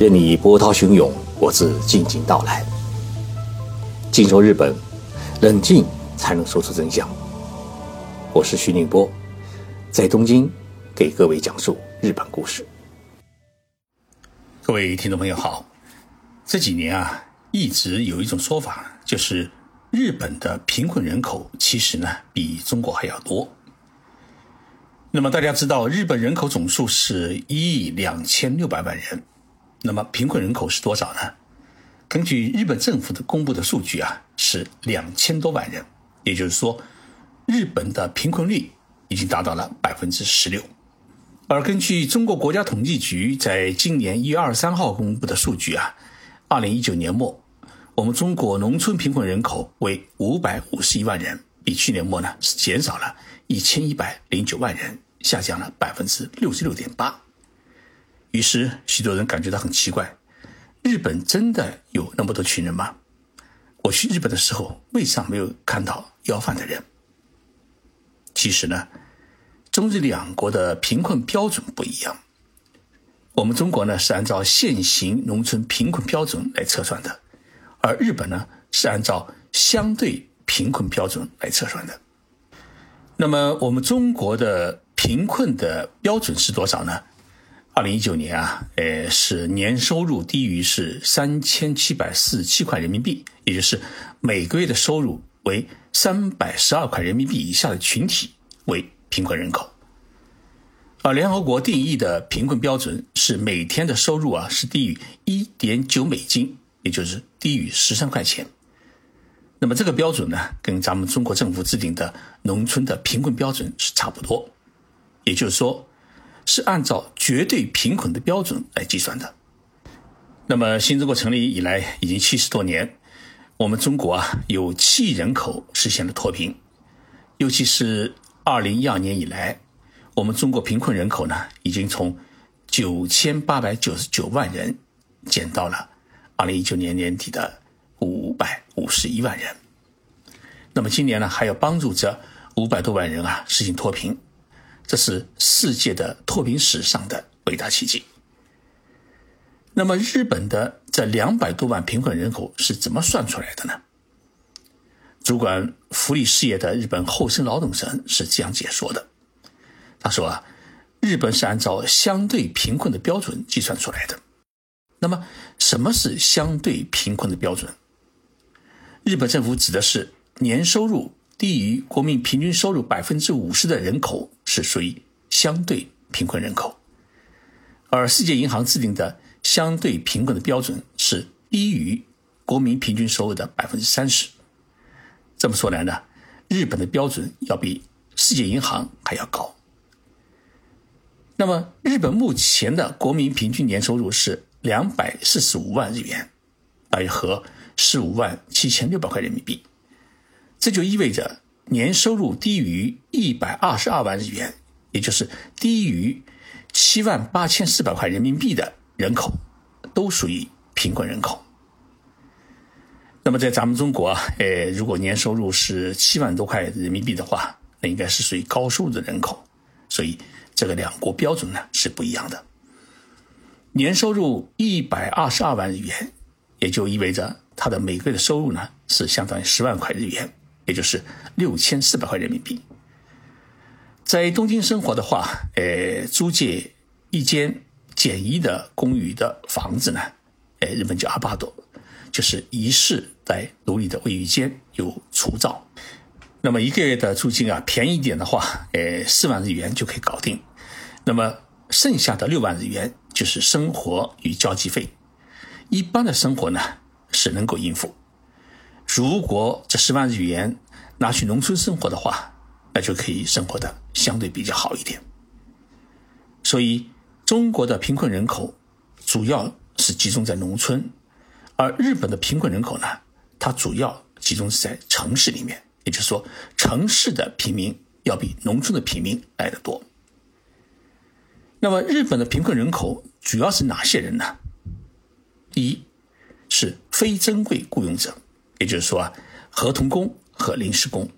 任你波涛汹涌，我自静静到来。静说日本，冷静才能说出真相。我是徐宁波，在东京给各位讲述日本故事。各位听众朋友好，这几年啊，一直有一种说法，就是日本的贫困人口其实呢比中国还要多。那么大家知道，日本人口总数是一亿两千六百万人。那么贫困人口是多少呢？根据日本政府的公布的数据啊，是两千多万人。也就是说，日本的贫困率已经达到了百分之十六。而根据中国国家统计局在今年一月二十三号公布的数据啊，二零一九年末，我们中国农村贫困人口为五百五十一万人，比去年末呢是减少了一千一百零九万人，下降了百分之六十六点八。于是，许多人感觉到很奇怪：日本真的有那么多穷人吗？我去日本的时候，为啥没有看到要饭的人？其实呢，中日两国的贫困标准不一样。我们中国呢是按照现行农村贫困标准来测算的，而日本呢是按照相对贫困标准来测算的。那么，我们中国的贫困的标准是多少呢？二零一九年啊，呃，是年收入低于是三千七百四十七块人民币，也就是每个月的收入为三百十二块人民币以下的群体为贫困人口。而联合国定义的贫困标准是每天的收入啊是低于一点九美金，也就是低于十三块钱。那么这个标准呢，跟咱们中国政府制定的农村的贫困标准是差不多，也就是说。是按照绝对贫困的标准来计算的。那么，新中国成立以来已经七十多年，我们中国啊有七亿人口实现了脱贫，尤其是二零一二年以来，我们中国贫困人口呢已经从九千八百九十九万人减到了二零一九年年底的五百五十一万人。那么今年呢还要帮助这五百多万人啊实现脱贫。这是世界的脱贫史上的伟大奇迹。那么，日本的这两百多万贫困人口是怎么算出来的呢？主管福利事业的日本厚生劳动省是这样解说的：他说啊，日本是按照相对贫困的标准计算出来的。那么，什么是相对贫困的标准？日本政府指的是年收入。低于国民平均收入百分之五十的人口是属于相对贫困人口，而世界银行制定的相对贫困的标准是低于国民平均收入的百分之三十。这么说来呢，日本的标准要比世界银行还要高。那么，日本目前的国民平均年收入是两百四十五万日元，大约合十五万七千六百块人民币。这就意味着年收入低于一百二十二万日元，也就是低于七万八千四百块人民币的人口，都属于贫困人口。那么在咱们中国啊，呃，如果年收入是七万多块人民币的话，那应该是属于高收入的人口。所以这个两国标准呢是不一样的。年收入一百二十二万日元，也就意味着他的每个月的收入呢是相当于十万块日元。也就是六千四百块人民币，在东京生活的话，呃，租借一间简易的公寓的房子呢，呃，日本叫阿巴多，就是一室带独立的卫浴间，有厨灶。那么一个月的租金啊，便宜一点的话，呃，四万日元就可以搞定。那么剩下的六万日元就是生活与交际费，一般的生活呢是能够应付。如果这十万日元拿去农村生活的话，那就可以生活的相对比较好一点。所以，中国的贫困人口主要是集中在农村，而日本的贫困人口呢，它主要集中在城市里面。也就是说，城市的平民要比农村的平民来得多。那么，日本的贫困人口主要是哪些人呢？第一，是非珍贵雇佣者。也就是说啊，合同工和临时工。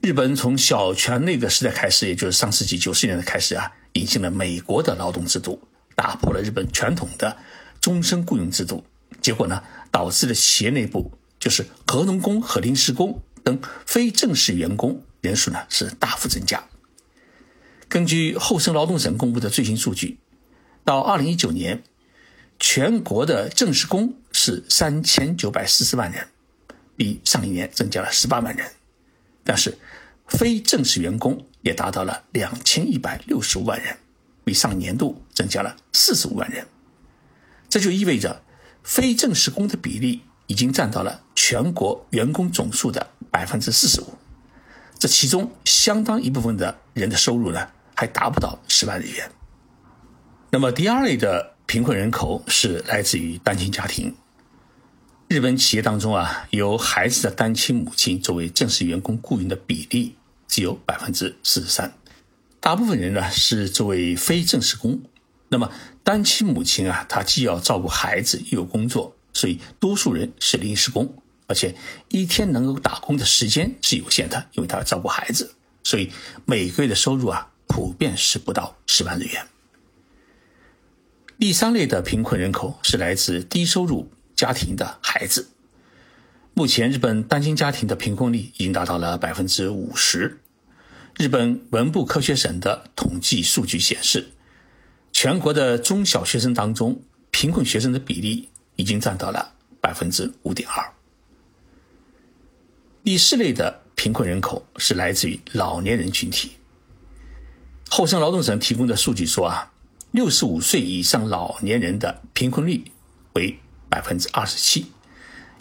日本从小泉那个时代开始，也就是上世纪九十年代开始啊，引进了美国的劳动制度，打破了日本传统的终身雇佣制度，结果呢，导致了企业内部就是合同工和临时工等非正式员工人数呢是大幅增加。根据厚生劳动省公布的最新数据，到二零一九年，全国的正式工是三千九百四十万人，比上一年增加了十八万人，但是非正式员工也达到了两千一百六十五万人。比上年度增加了四十五万人，这就意味着非正式工的比例已经占到了全国员工总数的百分之四十五。这其中相当一部分的人的收入呢，还达不到十万日元。那么第二类的贫困人口是来自于单亲家庭。日本企业当中啊，有孩子的单亲母亲作为正式员工雇佣的比例只有百分之四十三。大部分人呢是作为非正式工，那么单亲母亲啊，她既要照顾孩子又有工作，所以多数人是临时工，而且一天能够打工的时间是有限的，因为她要照顾孩子，所以每个月的收入啊普遍是不到十万日元。第三类的贫困人口是来自低收入家庭的孩子，目前日本单亲家庭的贫困率已经达到了百分之五十。日本文部科学省的统计数据显示，全国的中小学生当中，贫困学生的比例已经占到了百分之五点二。第四类的贫困人口是来自于老年人群体。厚生劳动省提供的数据说啊，六十五岁以上老年人的贫困率为百分之二十七，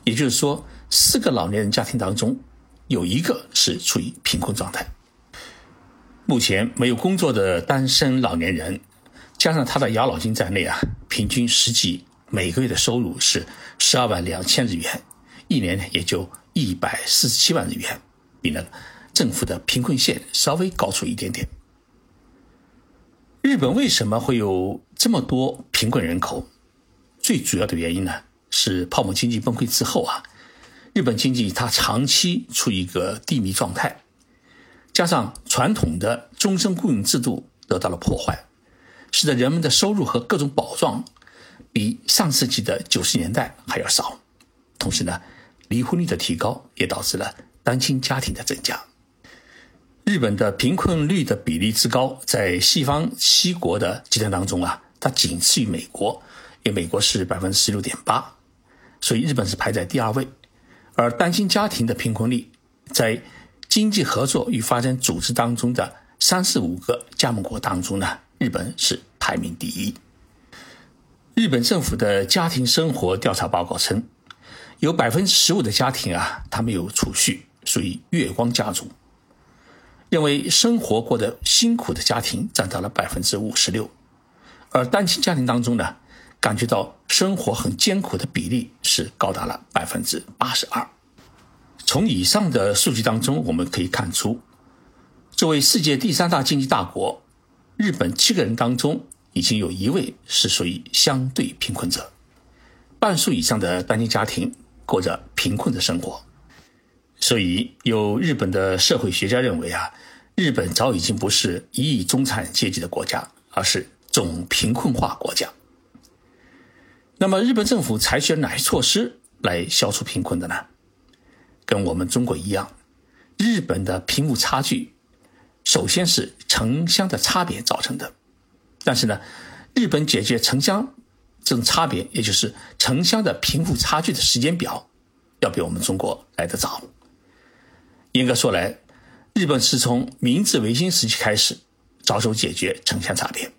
也就是说，四个老年人家庭当中有一个是处于贫困状态。目前没有工作的单身老年人，加上他的养老金在内啊，平均实际每个月的收入是十二万两千日元，一年也就一百四十七万日元，比呢政府的贫困线稍微高出一点点。日本为什么会有这么多贫困人口？最主要的原因呢是泡沫经济崩溃之后啊，日本经济它长期处于一个低迷状态。加上传统的终身雇佣制度得到了破坏，使得人们的收入和各种保障比上世纪的九十年代还要少。同时呢，离婚率的提高也导致了单亲家庭的增加。日本的贫困率的比例之高，在西方七国的集团当中啊，它仅次于美国，因美国是百分之十六点八，所以日本是排在第二位。而单亲家庭的贫困率在经济合作与发展组织当中的三十五个加盟国当中呢，日本是排名第一。日本政府的家庭生活调查报告称，有百分之十五的家庭啊，他们有储蓄，属于月光家族。认为生活过得辛苦的家庭占到了百分之五十六，而单亲家庭当中呢，感觉到生活很艰苦的比例是高达了百分之八十二。从以上的数据当中，我们可以看出，作为世界第三大经济大国，日本七个人当中已经有一位是属于相对贫困者，半数以上的单亲家庭过着贫困的生活。所以，有日本的社会学家认为啊，日本早已经不是一亿中产阶级的国家，而是总贫困化国家。那么，日本政府采取了哪些措施来消除贫困的呢？跟我们中国一样，日本的贫富差距，首先是城乡的差别造成的。但是呢，日本解决城乡这种差别，也就是城乡的贫富差距的时间表，要比我们中国来得早。严格说来，日本是从明治维新时期开始着手解决城乡差别。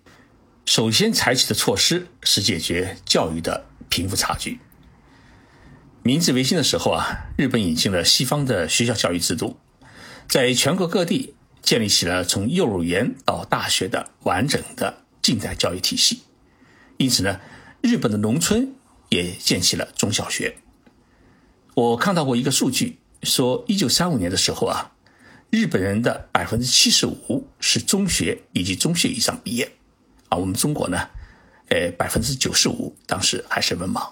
首先采取的措施是解决教育的贫富差距。明治维新的时候啊，日本引进了西方的学校教育制度，在全国各地建立起了从幼儿园到大学的完整的近代教育体系。因此呢，日本的农村也建起了中小学。我看到过一个数据，说一九三五年的时候啊，日本人的百分之七十五是中学以及中学以上毕业，而我们中国呢，呃，百分之九十五当时还是文盲，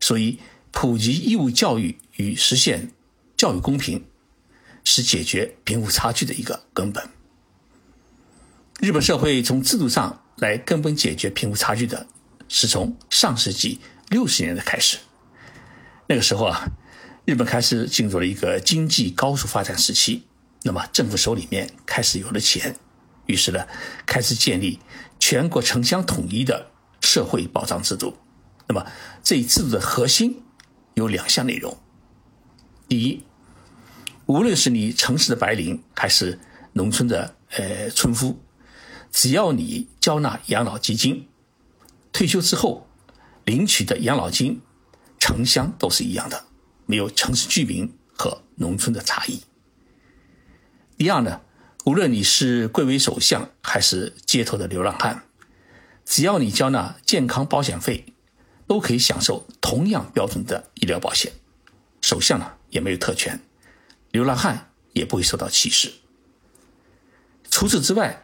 所以。普及义务教育与实现教育公平，是解决贫富差距的一个根本。日本社会从制度上来根本解决贫富差距的，是从上世纪六十年代开始。那个时候啊，日本开始进入了一个经济高速发展时期，那么政府手里面开始有了钱，于是呢，开始建立全国城乡统一的社会保障制度。那么这一制度的核心有两项内容：第一，无论是你城市的白领还是农村的呃村夫。只要你交纳养老基金，退休之后领取的养老金，城乡都是一样的，没有城市居民和农村的差异。第二呢，无论你是贵为首相还是街头的流浪汉，只要你交纳健康保险费，都可以享受同样标准的医疗保险。首相呢也没有特权，流浪汉也不会受到歧视。除此之外。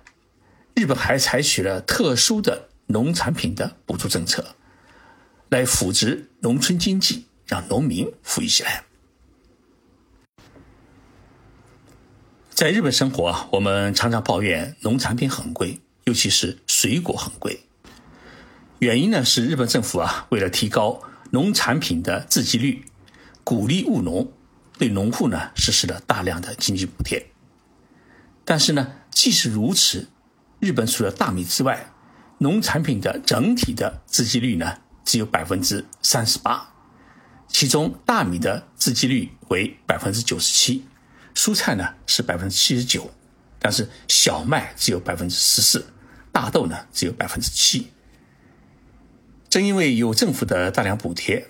日本还采取了特殊的农产品的补助政策，来扶植农村经济，让农民富裕起来。在日本生活啊，我们常常抱怨农产品很贵，尤其是水果很贵。原因呢是日本政府啊，为了提高农产品的自给率，鼓励务农，对农户呢实施了大量的经济补贴。但是呢，即使如此。日本除了大米之外，农产品的整体的自给率呢只有百分之三十八，其中大米的自给率为百分之九十七，蔬菜呢是百分之七十九，但是小麦只有百分之十四，大豆呢只有百分之七。正因为有政府的大量补贴，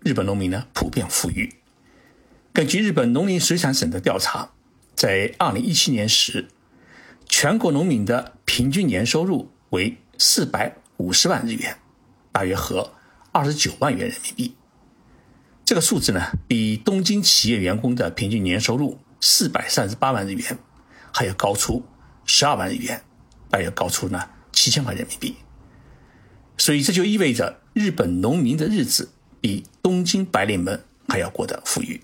日本农民呢普遍富裕。根据日本农林水产省的调查，在二零一七年时。全国农民的平均年收入为四百五十万日元，大约合二十九万元人民币。这个数字呢，比东京企业员工的平均年收入四百三十八万日元还要高出十二万日元，大约高出呢七千块人民币。所以这就意味着日本农民的日子比东京白领们还要过得富裕。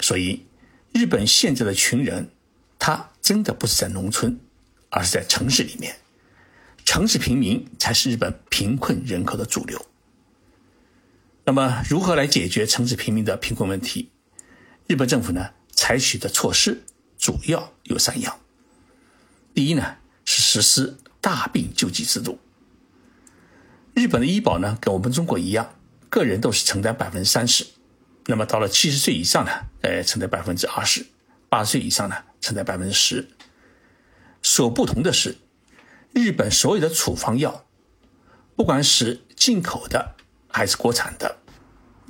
所以，日本现在的穷人。他真的不是在农村，而是在城市里面。城市平民才是日本贫困人口的主流。那么，如何来解决城市平民的贫困问题？日本政府呢，采取的措施主要有三样。第一呢，是实施大病救济制度。日本的医保呢，跟我们中国一样，个人都是承担百分之三十，那么到了七十岁以上呢，呃，承担百分之二十。八十岁以上呢，承担百分之十。所不同的是，日本所有的处方药，不管是进口的还是国产的，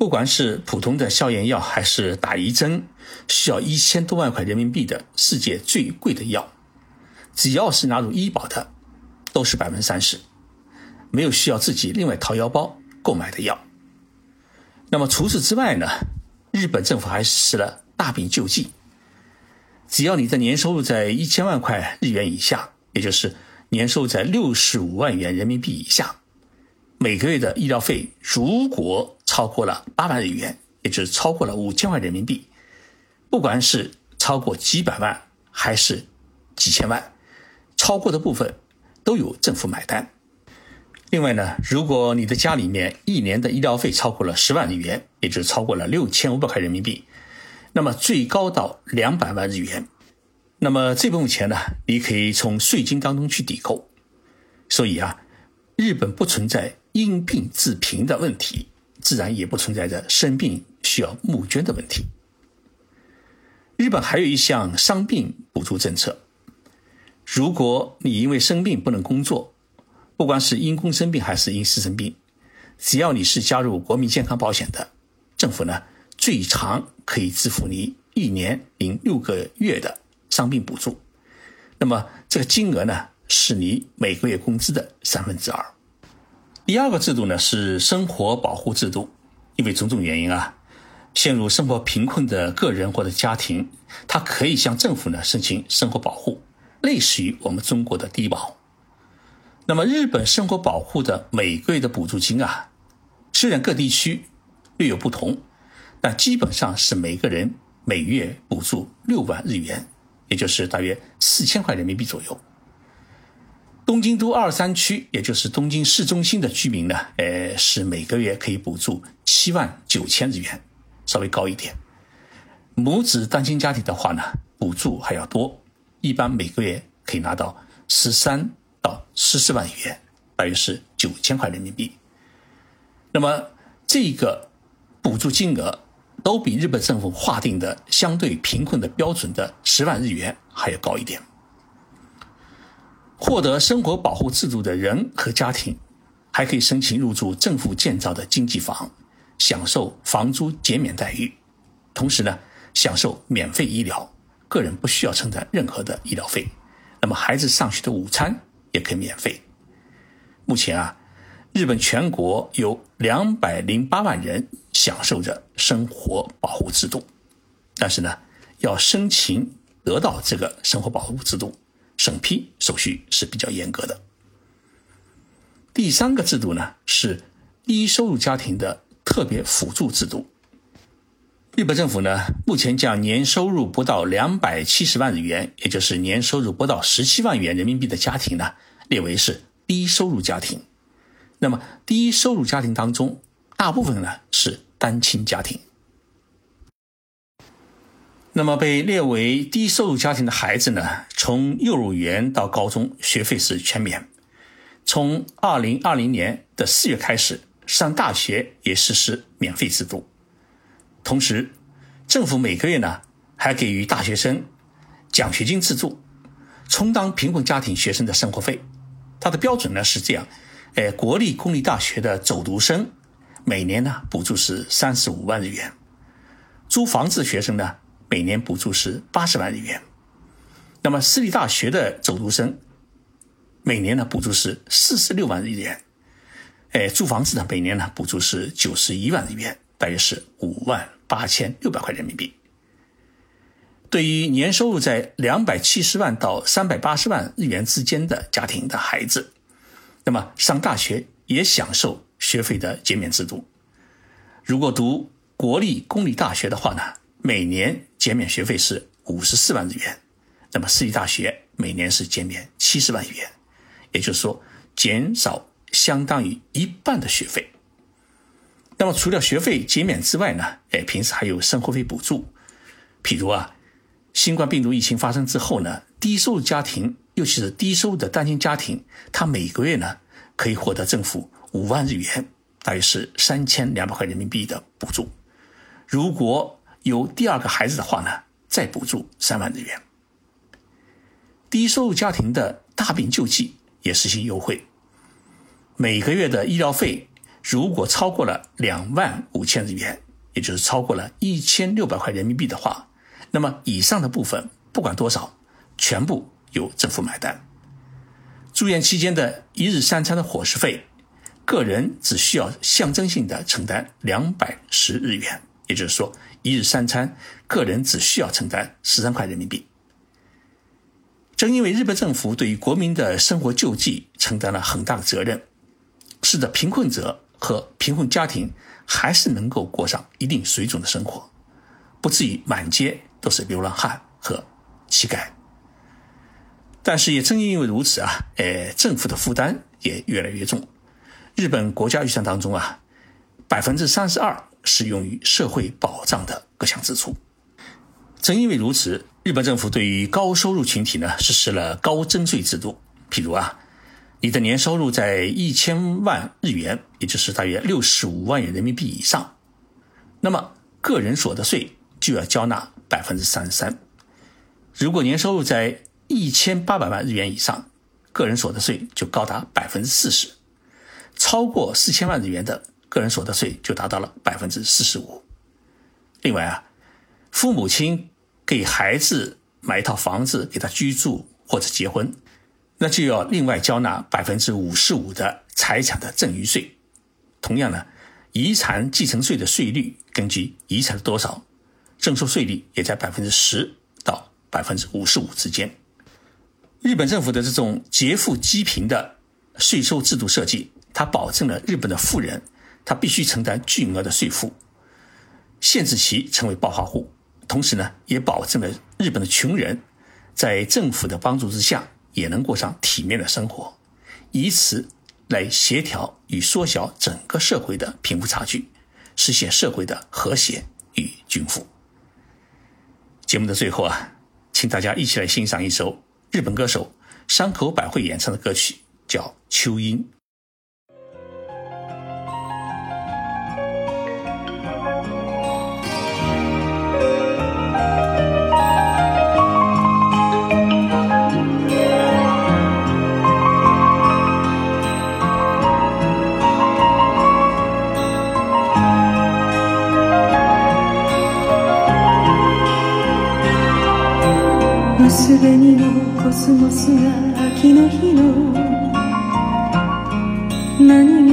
不管是普通的消炎药还是打一针需要一千多万块人民币的世界最贵的药，只要是纳入医保的，都是百分之三十，没有需要自己另外掏腰包购买的药。那么除此之外呢，日本政府还实施了大病救济。只要你的年收入在一千万块日元以下，也就是年收入在六十五万元人民币以下，每个月的医疗费如果超过了八万日元，也就是超过了五千万人民币，不管是超过几百万还是几千万，超过的部分都有政府买单。另外呢，如果你的家里面一年的医疗费超过了十万日元，也就是超过了六千五百块人民币。那么最高到两百万日元，那么这部分钱呢，你可以从税金当中去抵扣。所以啊，日本不存在因病致贫的问题，自然也不存在着生病需要募捐的问题。日本还有一项伤病补助政策，如果你因为生病不能工作，不管是因公生病还是因私生病，只要你是加入国民健康保险的，政府呢。最长可以支付你一年零六个月的伤病补助，那么这个金额呢是你每个月工资的三分之二。第二个制度呢是生活保护制度，因为种种原因啊，陷入生活贫困的个人或者家庭，他可以向政府呢申请生活保护，类似于我们中国的低保。那么日本生活保护的每个月的补助金啊，虽然各地区略有不同。但基本上是每个人每月补助六万日元，也就是大约四千块人民币左右。东京都二三区，也就是东京市中心的居民呢，呃，是每个月可以补助七万九千日元，稍微高一点。母子单亲家庭的话呢，补助还要多，一般每个月可以拿到十三到十四万元，大约是九千块人民币。那么这个补助金额都比日本政府划定的相对贫困的标准的十万日元还要高一点。获得生活保护制度的人和家庭，还可以申请入住政府建造的经济房，享受房租减免待遇，同时呢，享受免费医疗，个人不需要承担任何的医疗费。那么孩子上学的午餐也可以免费。目前啊，日本全国有两百零八万人享受着生活保护制度，但是呢，要申请得到这个生活保护制度。审批手续是比较严格的。第三个制度呢是低收入家庭的特别辅助制度。日本政府呢目前将年收入不到两百七十万日元，也就是年收入不到十七万元人民币的家庭呢列为是低收入家庭。那么低收入家庭当中，大部分呢是单亲家庭。那么被列为低收入家庭的孩子呢，从幼儿园到高中学费是全免。从二零二零年的四月开始，上大学也实施免费制度。同时，政府每个月呢还给予大学生奖学金资助，充当贫困家庭学生的生活费。它的标准呢是这样：，呃，国立公立大学的走读生每年呢补助是三十五万日元，租房子学生呢。每年补助是八十万日元，那么私立大学的走读生每年呢补助是四十六万日元，哎，租房子呢每年呢补助是九十一万日元，大约是五万八千六百块人民币。对于年收入在两百七十万到三百八十万日元之间的家庭的孩子，那么上大学也享受学费的减免制度。如果读国立公立大学的话呢，每年。减免学费是五十四万日元，那么私立大学每年是减免七十万日元，也就是说减少相当于一半的学费。那么除了学费减免之外呢，哎，平时还有生活费补助。譬如啊，新冠病毒疫情发生之后呢，低收入家庭，尤其是低收入的单亲家庭，他每个月呢可以获得政府五万日元，大约是三千两百块人民币的补助。如果有第二个孩子的话呢，再补助三万日元。低收入家庭的大病救济也实行优惠，每个月的医疗费如果超过了两万五千日元，也就是超过了一千六百块人民币的话，那么以上的部分不管多少，全部由政府买单。住院期间的一日三餐的伙食费，个人只需要象征性的承担两百十日元，也就是说。一日三餐，个人只需要承担十三块人民币。正因为日本政府对于国民的生活救济承担了很大的责任，使得贫困者和贫困家庭还是能够过上一定水准的生活，不至于满街都是流浪汉和乞丐。但是也正因为如此啊，呃，政府的负担也越来越重。日本国家预算当中啊，百分之三十二。适用于社会保障的各项支出。正因为如此，日本政府对于高收入群体呢实施了高征税制度。譬如啊，你的年收入在一千万日元，也就是大约六十五万元人民币以上，那么个人所得税就要交纳百分之三十三。如果年收入在一千八百万日元以上，个人所得税就高达百分之四十。超过四千万日元的。个人所得税就达到了百分之四十五。另外啊，父母亲给孩子买一套房子给他居住或者结婚，那就要另外交纳百分之五十五的财产的赠与税。同样呢，遗产继承税的税率根据遗产的多少，征收税率也在百分之十到百分之五十五之间。日本政府的这种劫富济贫的税收制度设计，它保证了日本的富人。他必须承担巨额的税负，限制其成为暴发户，同时呢，也保证了日本的穷人在政府的帮助之下也能过上体面的生活，以此来协调与缩小整个社会的贫富差距，实现社会的和谐与均富。节目的最后啊，请大家一起来欣赏一首日本歌手山口百惠演唱的歌曲，叫《秋阴》。スモスが秋の日の何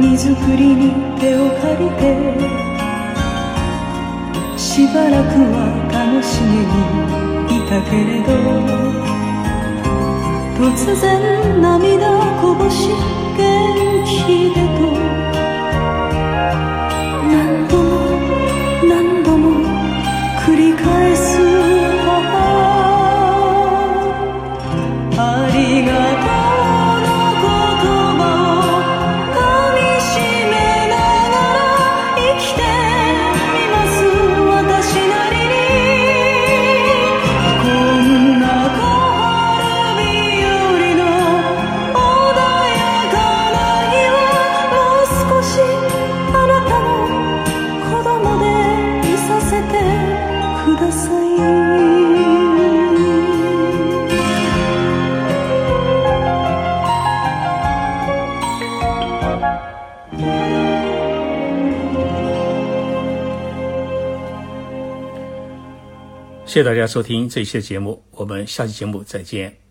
荷造りに手を借りてしばらくは楽しげにいたけれど突然涙こぼし元気でと谢谢大家收听这一期的节目，我们下期节目再见。